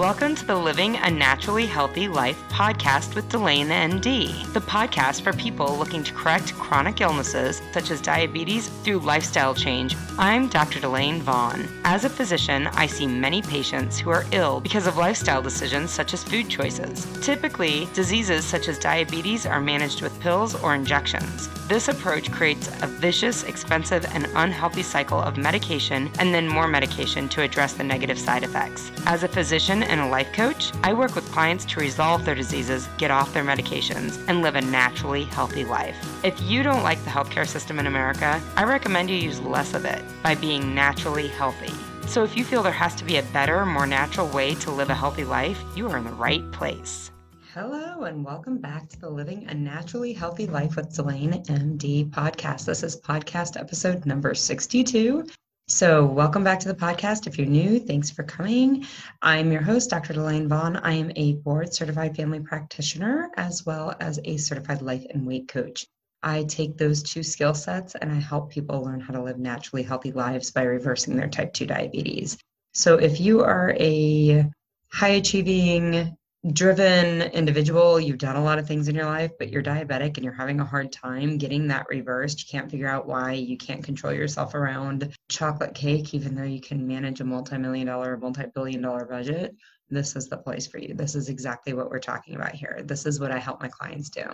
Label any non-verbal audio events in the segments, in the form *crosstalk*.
Welcome to the Living a Naturally Healthy Life podcast with Delane MD, the podcast for people looking to correct chronic illnesses such as diabetes through lifestyle change. I'm Dr. Delane Vaughn. As a physician, I see many patients who are ill because of lifestyle decisions such as food choices. Typically, diseases such as diabetes are managed with pills or injections. This approach creates a vicious, expensive, and unhealthy cycle of medication and then more medication to address the negative side effects. As a physician and a life coach, I work with clients to resolve their diseases, get off their medications, and live a naturally healthy life. If you don't like the healthcare system in America, I recommend you use less of it by being naturally healthy. So if you feel there has to be a better, more natural way to live a healthy life, you are in the right place. Hello, and welcome back to the Living a Naturally Healthy Life with Delane MD podcast. This is podcast episode number 62. So, welcome back to the podcast. If you're new, thanks for coming. I'm your host, Dr. Delane Vaughn. I am a board certified family practitioner as well as a certified life and weight coach. I take those two skill sets and I help people learn how to live naturally healthy lives by reversing their type 2 diabetes. So, if you are a high achieving, driven individual, you've done a lot of things in your life, but you're diabetic and you're having a hard time getting that reversed. You can't figure out why you can't control yourself around chocolate cake, even though you can manage a multi million dollar, multi billion dollar budget. This is the place for you. This is exactly what we're talking about here. This is what I help my clients do.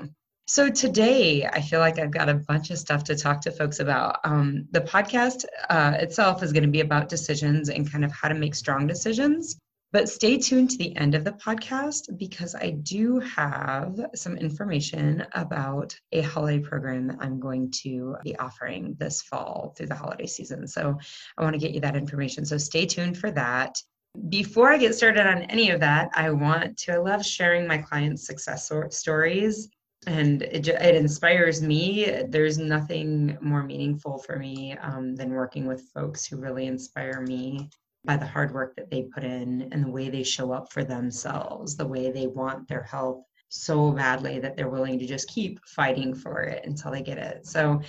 So today, I feel like I've got a bunch of stuff to talk to folks about. Um, the podcast uh, itself is going to be about decisions and kind of how to make strong decisions. But stay tuned to the end of the podcast because I do have some information about a holiday program that I'm going to be offering this fall through the holiday season. So I want to get you that information. So stay tuned for that. Before I get started on any of that, I want to, I love sharing my clients' success stories and it, it inspires me. There's nothing more meaningful for me um, than working with folks who really inspire me by the hard work that they put in and the way they show up for themselves, the way they want their health so badly that they're willing to just keep fighting for it until they get it. So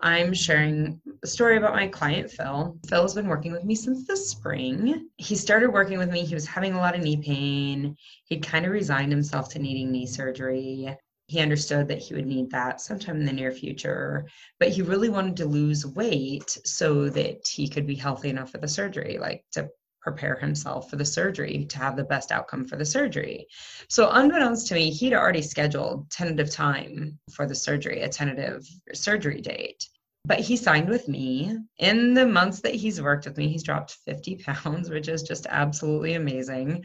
I'm sharing a story about my client Phil. Phil's been working with me since the spring. He started working with me, he was having a lot of knee pain. He'd kind of resigned himself to needing knee surgery he understood that he would need that sometime in the near future but he really wanted to lose weight so that he could be healthy enough for the surgery like to prepare himself for the surgery to have the best outcome for the surgery. So unbeknownst to me he'd already scheduled tentative time for the surgery a tentative surgery date. But he signed with me. In the months that he's worked with me he's dropped 50 pounds which is just absolutely amazing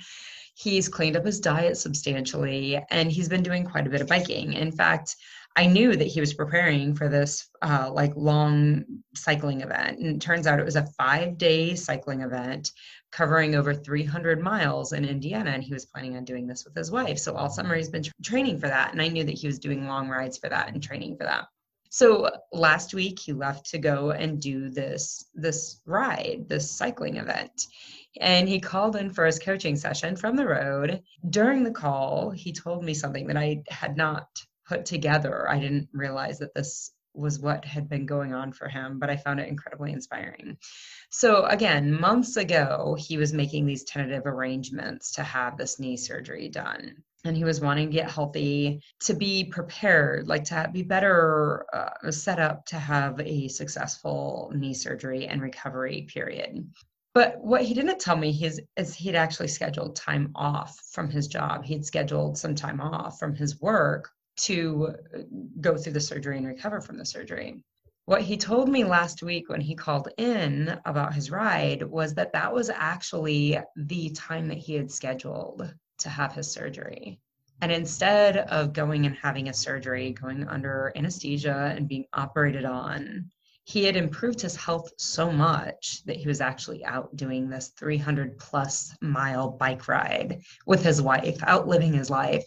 He's cleaned up his diet substantially and he's been doing quite a bit of biking. In fact, I knew that he was preparing for this uh, like long cycling event. And it turns out it was a five day cycling event covering over 300 miles in Indiana. And he was planning on doing this with his wife. So all summer he's been tra- training for that. And I knew that he was doing long rides for that and training for that. So last week he left to go and do this this ride, this cycling event and he called in for his coaching session from the road. During the call, he told me something that I had not put together. I didn't realize that this was what had been going on for him, but I found it incredibly inspiring. So, again, months ago, he was making these tentative arrangements to have this knee surgery done. And he was wanting to get healthy, to be prepared, like to be better uh, set up to have a successful knee surgery and recovery period. But what he didn't tell me is, he'd actually scheduled time off from his job. He'd scheduled some time off from his work to uh, go through the surgery and recover from the surgery. What he told me last week when he called in about his ride was that that was actually the time that he had scheduled to have his surgery. And instead of going and having a surgery, going under anesthesia and being operated on, he had improved his health so much that he was actually out doing this 300 plus mile bike ride with his wife, out living his life.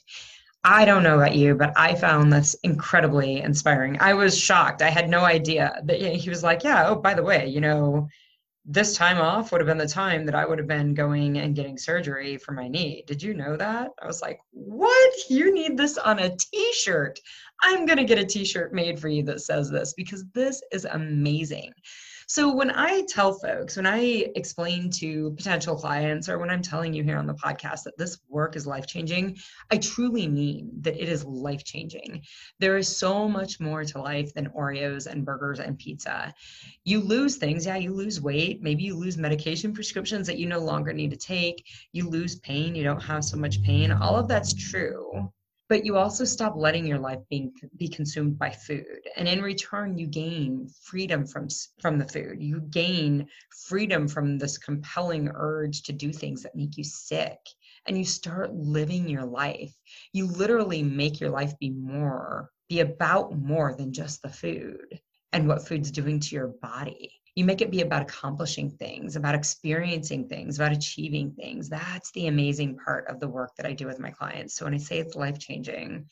I don't know about you, but I found this incredibly inspiring. I was shocked. I had no idea that he was like, Yeah, oh, by the way, you know, this time off would have been the time that I would have been going and getting surgery for my knee. Did you know that? I was like, What? You need this on a t shirt. I'm going to get a t shirt made for you that says this because this is amazing. So when I tell folks, when I explain to potential clients, or when I'm telling you here on the podcast that this work is life changing, I truly mean that it is life changing. There is so much more to life than Oreos and burgers and pizza. You lose things, yeah, you lose weight, maybe you lose medication prescriptions that you no longer need to take, you lose pain, you don't have so much pain. All of that's true but you also stop letting your life being be consumed by food. And in return you gain freedom from from the food. You gain freedom from this compelling urge to do things that make you sick. And you start living your life. You literally make your life be more be about more than just the food and what food's doing to your body you make it be about accomplishing things, about experiencing things, about achieving things. That's the amazing part of the work that I do with my clients. So when I say it's life changing,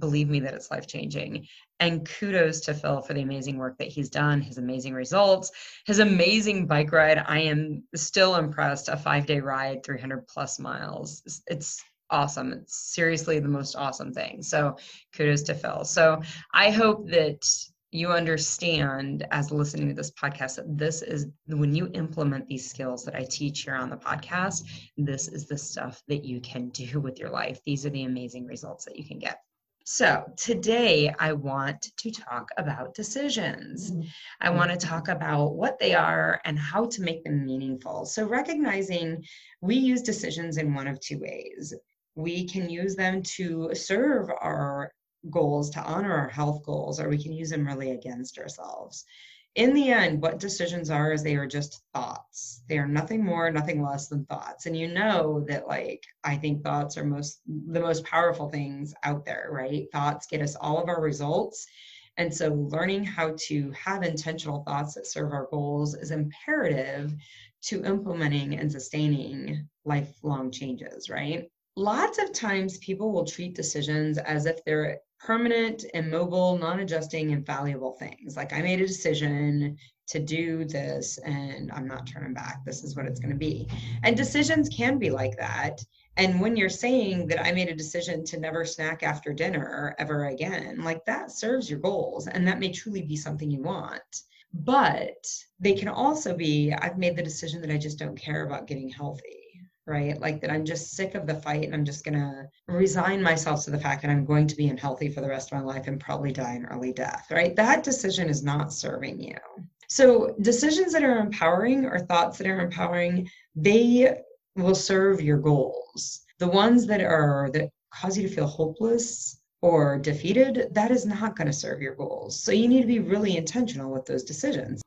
believe me that it's life changing. And kudos to Phil for the amazing work that he's done, his amazing results, his amazing bike ride. I am still impressed. A five day ride, 300 plus miles. It's awesome. It's seriously the most awesome thing. So kudos to Phil. So I hope that you understand as listening to this podcast that this is when you implement these skills that I teach here on the podcast, this is the stuff that you can do *laughs* with your life. These are the amazing results that you can get. So, today I want to talk about decisions. I want to talk about what they are and how to make them meaningful. So, recognizing we use decisions in one of two ways. We can use them to serve our goals to honor our health goals, or we can use them really against ourselves. In the end, what decisions are is they are just thoughts. They are nothing more, nothing less than thoughts. And you know that like I think thoughts are most the most powerful things out there, right? Thoughts get us all of our results. And so learning how to have intentional thoughts that serve our goals is imperative to implementing and sustaining lifelong changes, right? Lots of times people will treat decisions as if they're permanent, immobile, non adjusting, and infallible things. Like I made a decision to do this and I'm not turning back. This is what it's going to be. And decisions can be like that. And when you're saying that I made a decision to never snack after dinner ever again, like that serves your goals and that may truly be something you want. But they can also be I've made the decision that I just don't care about getting healthy right? Like that I'm just sick of the fight and I'm just going to resign myself to the fact that I'm going to be unhealthy for the rest of my life and probably die an early death, right? That decision is not serving you. So, decisions that are empowering or thoughts that are empowering, they will serve your goals. The ones that are that cause you to feel hopeless or defeated, that is not going to serve your goals. So, you need to be really intentional with those decisions.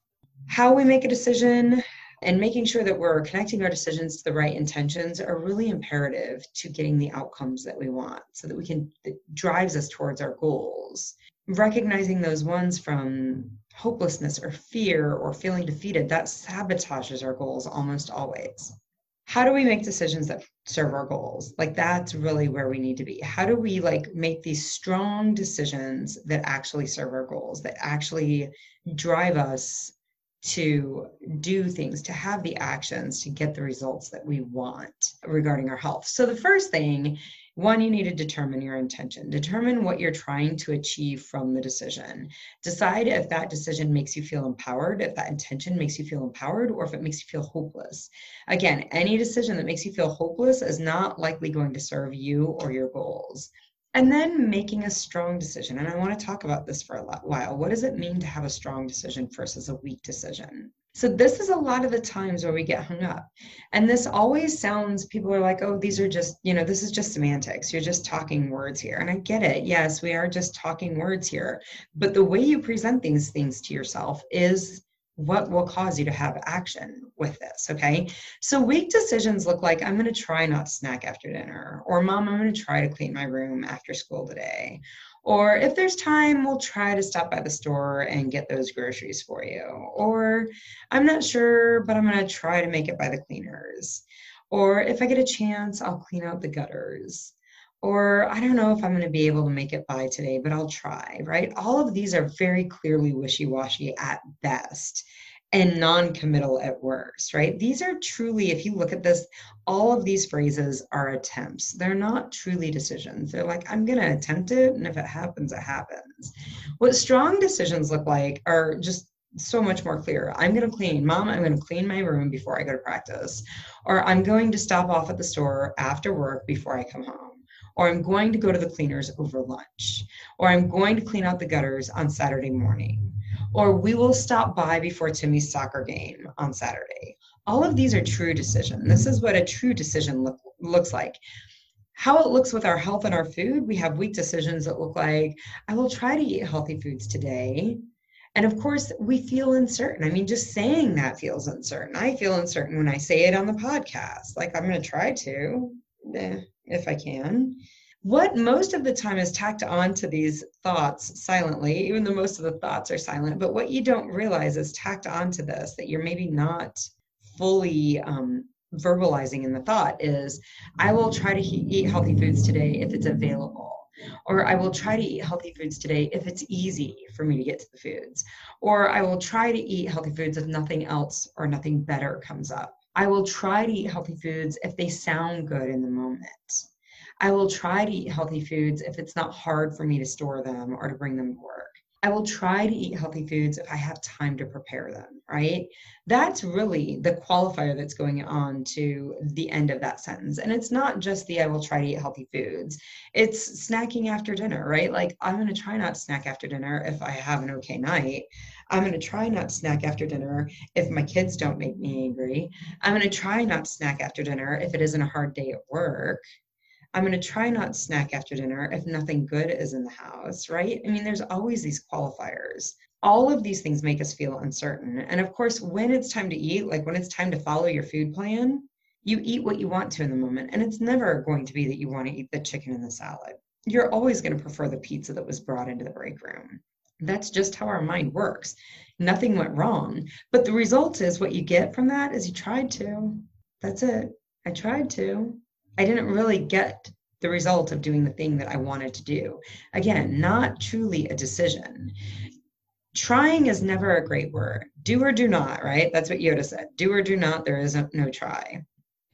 How we make a decision, and making sure that we're connecting our decisions to the right intentions are really imperative to getting the outcomes that we want so that we can it drives us towards our goals. Recognizing those ones from hopelessness or fear or feeling defeated that sabotages our goals almost always. How do we make decisions that serve our goals? Like that's really where we need to be. How do we like make these strong decisions that actually serve our goals that actually drive us to do things, to have the actions to get the results that we want regarding our health. So, the first thing, one, you need to determine your intention. Determine what you're trying to achieve from the decision. Decide if that decision makes you feel empowered, if that intention makes you feel empowered, or if it makes you feel hopeless. Again, any decision that makes you feel hopeless is not likely going to serve you or your goals. And then making a strong decision. And I want to talk about this for a while. What does it mean to have a strong decision versus a weak decision? So, this is a lot of the times where we get hung up. And this always sounds, people are like, oh, these are just, you know, this is just semantics. You're just talking words here. And I get it. Yes, we are just talking words here. But the way you present these things to yourself is what will cause you to have action with this okay? So weak decisions look like i'm going to try not to snack after dinner or mom i'm going to try to clean my room after school today. Or if there's time we'll try to stop by the store and get those groceries for you. Or i'm not sure but i'm going to try to make it by the cleaners. Or if i get a chance i'll clean out the gutters or I don't know if I'm going to be able to make it by today, but I'll try, right? All of these are very clearly wishy washy at best and non committal at worst, right? These are truly, if you look at this, all of these phrases are attempts. They're not truly decisions. They're like, I'm going to attempt it, and if it happens, it happens. What strong decisions look like are just so much more clear. I'm going to clean, mom, I'm going to clean my room before I go to practice. Or I'm going to stop off at the store after work before I come home. Or I'm going to go to the cleaners over lunch. Or I'm going to clean out the gutters on Saturday morning. Or we will stop by before Timmy's soccer game on Saturday. All of these are true decisions. This is what a true decision look, looks like how it looks with our health and our food, we have weak decisions that look like, I will try to eat healthy foods today. And of course, we feel uncertain. I mean, just saying that feels uncertain. I feel uncertain when I say it on the podcast. Like, I'm going to try to, eh, if I can. What most of the time is tacked on to these thoughts silently, even though most of the thoughts are silent, but what you don't realize is tacked onto this that you're maybe not fully um, verbalizing in the thought is I will try to he- eat healthy foods today if it's available. Or I will try to eat healthy foods today if it's easy for me to get to the foods. Or I will try to eat healthy foods if nothing else or nothing better comes up. I will try to eat healthy foods if they sound good in the moment. I will try to eat healthy foods if it's not hard for me to store them or to bring them to work. I will try to eat healthy foods if I have time to prepare them, right? That's really the qualifier that's going on to the end of that sentence. And it's not just the I will try to eat healthy foods, it's snacking after dinner, right? Like, I'm going to try not to snack after dinner if I have an okay night. I'm going to try not to snack after dinner if my kids don't make me angry. I'm going to try not to snack after dinner if it isn't a hard day at work, I'm going to try not snack after dinner if nothing good is in the house, right? I mean, there's always these qualifiers. All of these things make us feel uncertain. And of course, when it's time to eat, like when it's time to follow your food plan, you eat what you want to in the moment. And it's never going to be that you want to eat the chicken and the salad. You're always going to prefer the pizza that was brought into the break room. That's just how our mind works. Nothing went wrong. But the result is what you get from that is you tried to. That's it. I tried to. I didn't really get the result of doing the thing that I wanted to do. Again, not truly a decision. Trying is never a great word. Do or do not, right? That's what Yoda said. Do or do not, there is no try.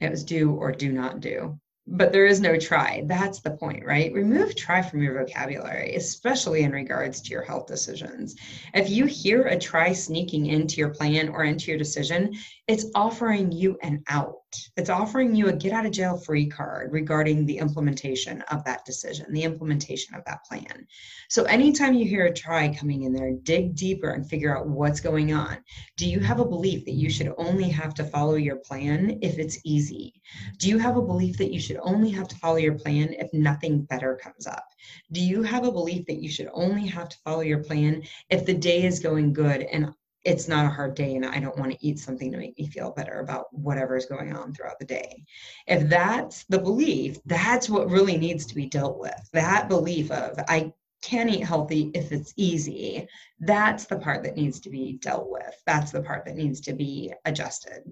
It was do or do not do but there is no try. That's the point, right? Remove try from your vocabulary, especially in regards to your health decisions. If you hear a try sneaking into your plan or into your decision, it's offering you an out. It's offering you a get out of jail free card regarding the implementation of that decision, the implementation of that plan. So, anytime you hear a try coming in there, dig deeper and figure out what's going on. Do you have a belief that you should only have to follow your plan if it's easy? Do you have a belief that you should only have to follow your plan if nothing better comes up? Do you have a belief that you should only have to follow your plan if the day is going good and it's not a hard day and I don't want to eat something to make me feel better about whatever is going on throughout the day. If that's the belief, that's what really needs to be dealt with. That belief of I can eat healthy if it's easy. That's the part that needs to be dealt with. That's the part that needs to be adjusted.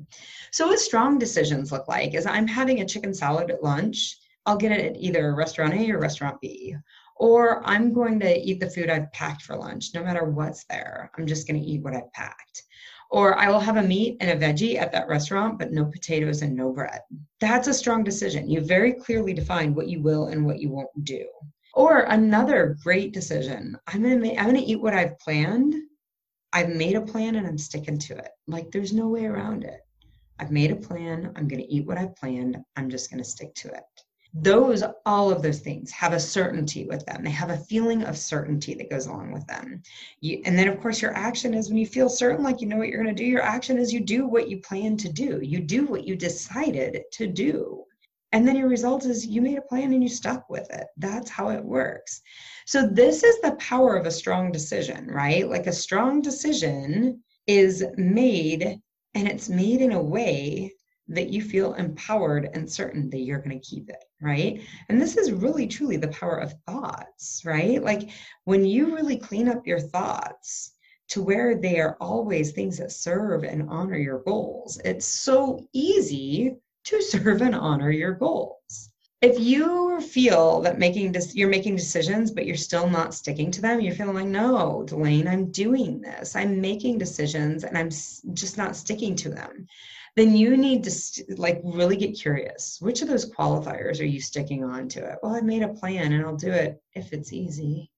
So, what strong decisions look like is I'm having a chicken salad at lunch. I'll get it at either restaurant A or restaurant B or I'm going to eat the food I've packed for lunch, no matter what's there. I'm just going to eat what I've packed. Or I will have a meat and a veggie at that restaurant, but no potatoes and no bread. That's a strong decision. You very clearly define what you will and what you won't do. Or another great decision. I'm gonna I'm gonna eat what I've planned. I've made a plan and I'm sticking to it. Like there's no way around it. I've made a plan. I'm gonna eat what I've planned. I'm just gonna stick to it those all of those things have a certainty with them. They have a feeling of certainty that goes along with them. You, and then of course your action is when you feel certain like you know what you're going to do your action is you do what you plan to do. You do what you decided to do. And then your result is you made a plan and you stuck with it. That's how it works. So this is the power of a strong decision right? Like a strong decision is made and it's made in a way that you feel empowered and certain that you're going to keep it, right? And this is really truly the power of thoughts, right? Like when you really clean up your thoughts to where they are always things that serve and honor your goals, it's so easy to *laughs* serve and honor your goals. If you feel that making this, you're making decisions, but you're still not sticking to them, you're feeling like, no, Delane, I'm doing this. I'm making decisions and I'm just not sticking to them then you need to like really get curious. Which of those qualifiers are you sticking on to it? Well, I made a plan and I'll do it if it's easy.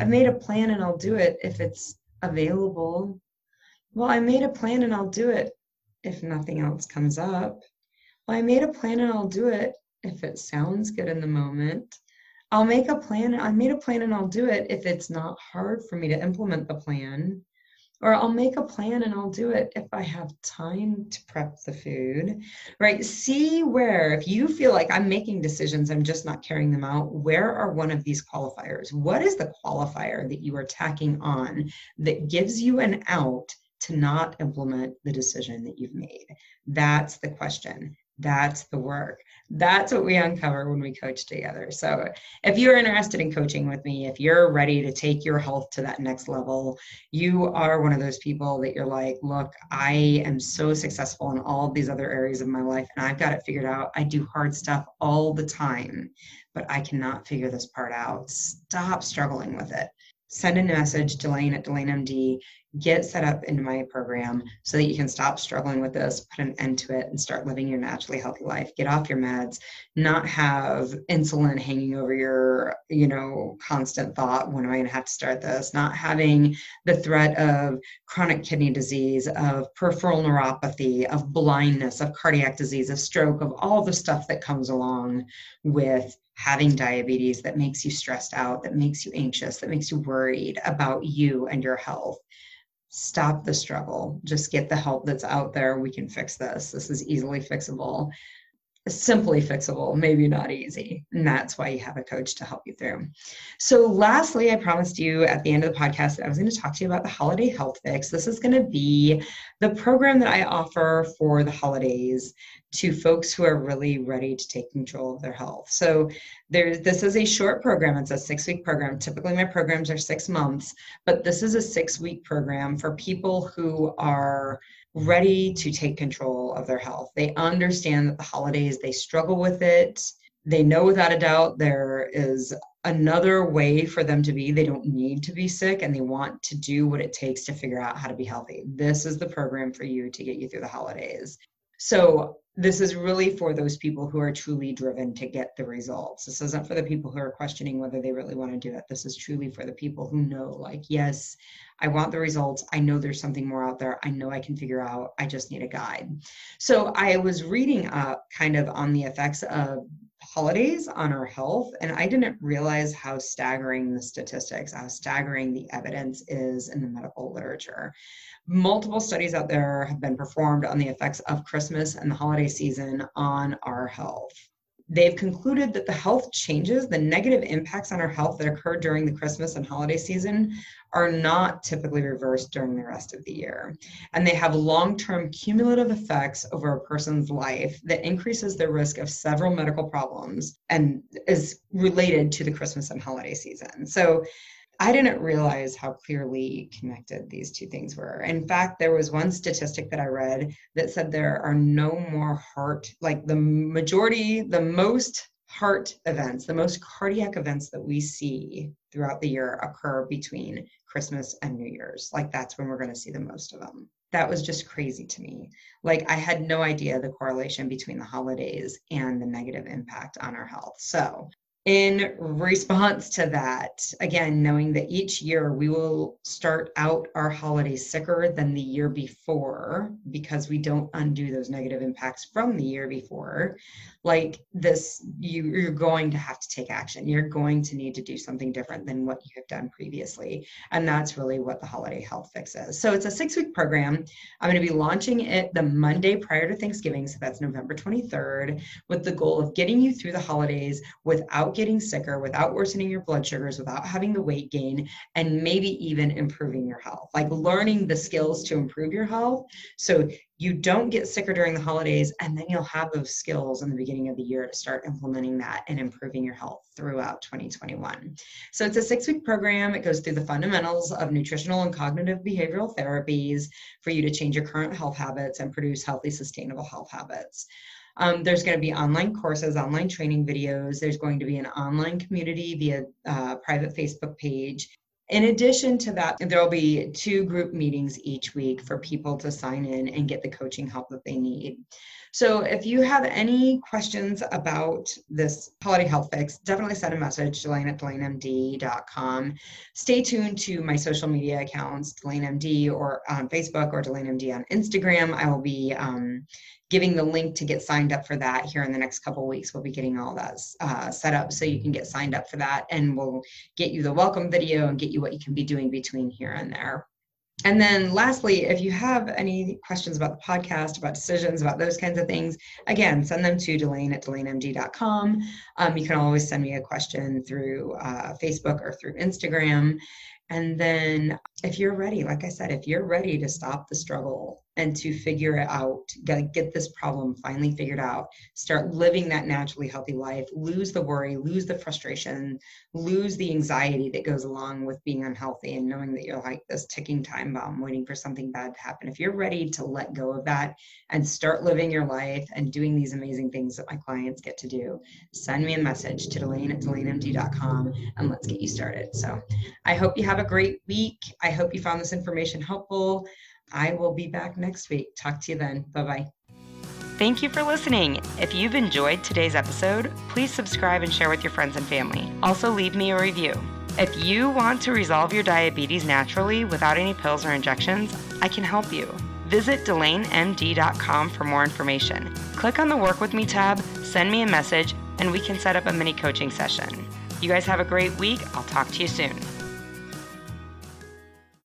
I've made a plan and I'll do it if it's available. Well, I made a plan and I'll do it if nothing else comes up. Well, I made a plan and I'll do it if it sounds good in the moment. I'll make a plan. I made a plan and I'll do it if it's not hard for me to implement the plan. Or I'll make a plan and I'll do it if I have time to prep the food, right? See where, if you feel like I'm making decisions, I'm just not carrying them out, where are one of these qualifiers? What is the qualifier that you are tacking on that gives you an out to not implement the decision that you've made? That's the question. That's the work that's what we uncover when we coach together. So, if you're interested in coaching with me, if you're ready to take your health to that next level, you are one of those people that you're like, look, I am so successful in all these other areas of my life and I've got it figured out. I do hard stuff all the time, but I cannot figure this part out. Stop struggling with it. Send a message to Lane at Delane MD get set up into my program so that you can stop struggling with this, put an end to it, and start living your naturally healthy life. Get off your meds, not have insulin hanging over your, you know, constant thought, when am I going to have to start this? Not having the threat of chronic kidney disease, of peripheral neuropathy, of blindness, of cardiac disease, of stroke, of all the stuff that comes along with having diabetes that makes you stressed out, that makes you anxious, that makes you worried about you and your health stop the struggle. Just get the help that's out there. We can fix this. This is easily fixable, simply fixable, maybe not easy. And that's why you have a coach to help you through. So, lastly, I promised you at the end of the podcast that I was going to talk to you about the Holiday Health Fix. This is going to be the program that I offer for the holidays to folks who are really ready to take control of their health. So there, this is a short program. It's a six-week program. Typically, my programs are six months, but this is a six-week program for people who are ready to take control of their health. They understand that the holidays, they struggle with it. They know without a doubt there is another way for them to be. They don't need to be sick and they want to do what it takes to figure out how to be healthy. This is the program for you to get you through the holidays. So this is really for those people who are truly driven to get the results. This isn't for the people who are questioning whether they really want to do it. This is truly for the people who know, like, yes, I want the results. I know there's something more out there. I know I can figure out. I just need a guide. So I was reading up kind of on the effects of holidays on our health, and I didn't realize how staggering the statistics, how staggering the evidence is in the medical literature. Multiple studies out there have been performed on the effects of Christmas and the holiday season on our health. They've concluded that the health changes, the negative impacts on our health that occur during the Christmas and holiday season are not typically reversed during the rest of the year. And they have long term cumulative effects over a person's life that increases their risk of several medical problems and is related to the Christmas and holiday season. So I didn't realize how clearly connected these two things were. In fact, there was one statistic that I read that said there are no more heart, like the majority, the most heart events, the most cardiac events that we see throughout the year occur between Christmas and New Year's. Like that's when we're going to see the most of them. That was just crazy to me. Like I had no idea the correlation between the holidays and the negative impact on our health. So in response to that, again, knowing that each year we will start out our holidays sicker than the year before because we don't undo those negative impacts from the year before, like this, you, you're going to have to take action. You're going to need to do something different than what you have done previously. And that's really what the Holiday Health Fix is. So it's a six week program. I'm going to be launching it the Monday prior to Thanksgiving. So that's November 23rd, with the goal of getting you through the holidays without getting sicker, without worsening your blood sugars, without having the weight gain, and maybe even improving your health. Like learning the skills to improve your health. So you don't get sicker during the holidays and then you'll have those skills in the beginning of the year to start implementing that and improving your health throughout 2021 so it's a six week program it goes through the fundamentals of nutritional and cognitive behavioral therapies for you to change your current health habits and produce healthy sustainable health habits um, there's going to be online courses, online training videos. There's going to be an online community via uh, private Facebook page In addition to that, there will be two group meetings each week for people to sign in and get the coaching help that they need. So if you have any questions about this Holiday Health Fix, definitely send a message to Delane at DelaneMD.com. Stay tuned to my social media accounts, DelaneMD or on Facebook or DelaneMD on Instagram. I will be um, giving the link to get signed up for that here in the next couple weeks. We'll be getting all that uh, set up so you can get signed up for that, and we'll get you the welcome video and get you what you can be doing between here and there. And then lastly, if you have any questions about the podcast, about decisions, about those kinds of things, again, send them to Delane at DelaneMD.com. Um, you can always send me a question through uh, Facebook or through Instagram. And then if you're ready, like I said, if you're ready to stop the struggle and to figure it out, get, get this problem finally figured out, start living that naturally healthy life, lose the worry, lose the frustration, lose the anxiety that goes along with being unhealthy and knowing that you're like this ticking time bomb waiting for something bad to happen. If you're ready to let go of that and start living your life and doing these amazing things that my clients get to do, send me a message to Delane at DelaneMD.com and let's get you started. So I hope you have a great week. I hope you found this information helpful. I will be back next week. Talk to you then. Bye bye. Thank you for listening. If you've enjoyed today's episode, please subscribe and share with your friends and family. Also, leave me a review. If you want to resolve your diabetes naturally without any pills or injections, I can help you. Visit DelaneMD.com for more information. Click on the Work With Me tab, send me a message, and we can set up a mini coaching session. You guys have a great week. I'll talk to you soon.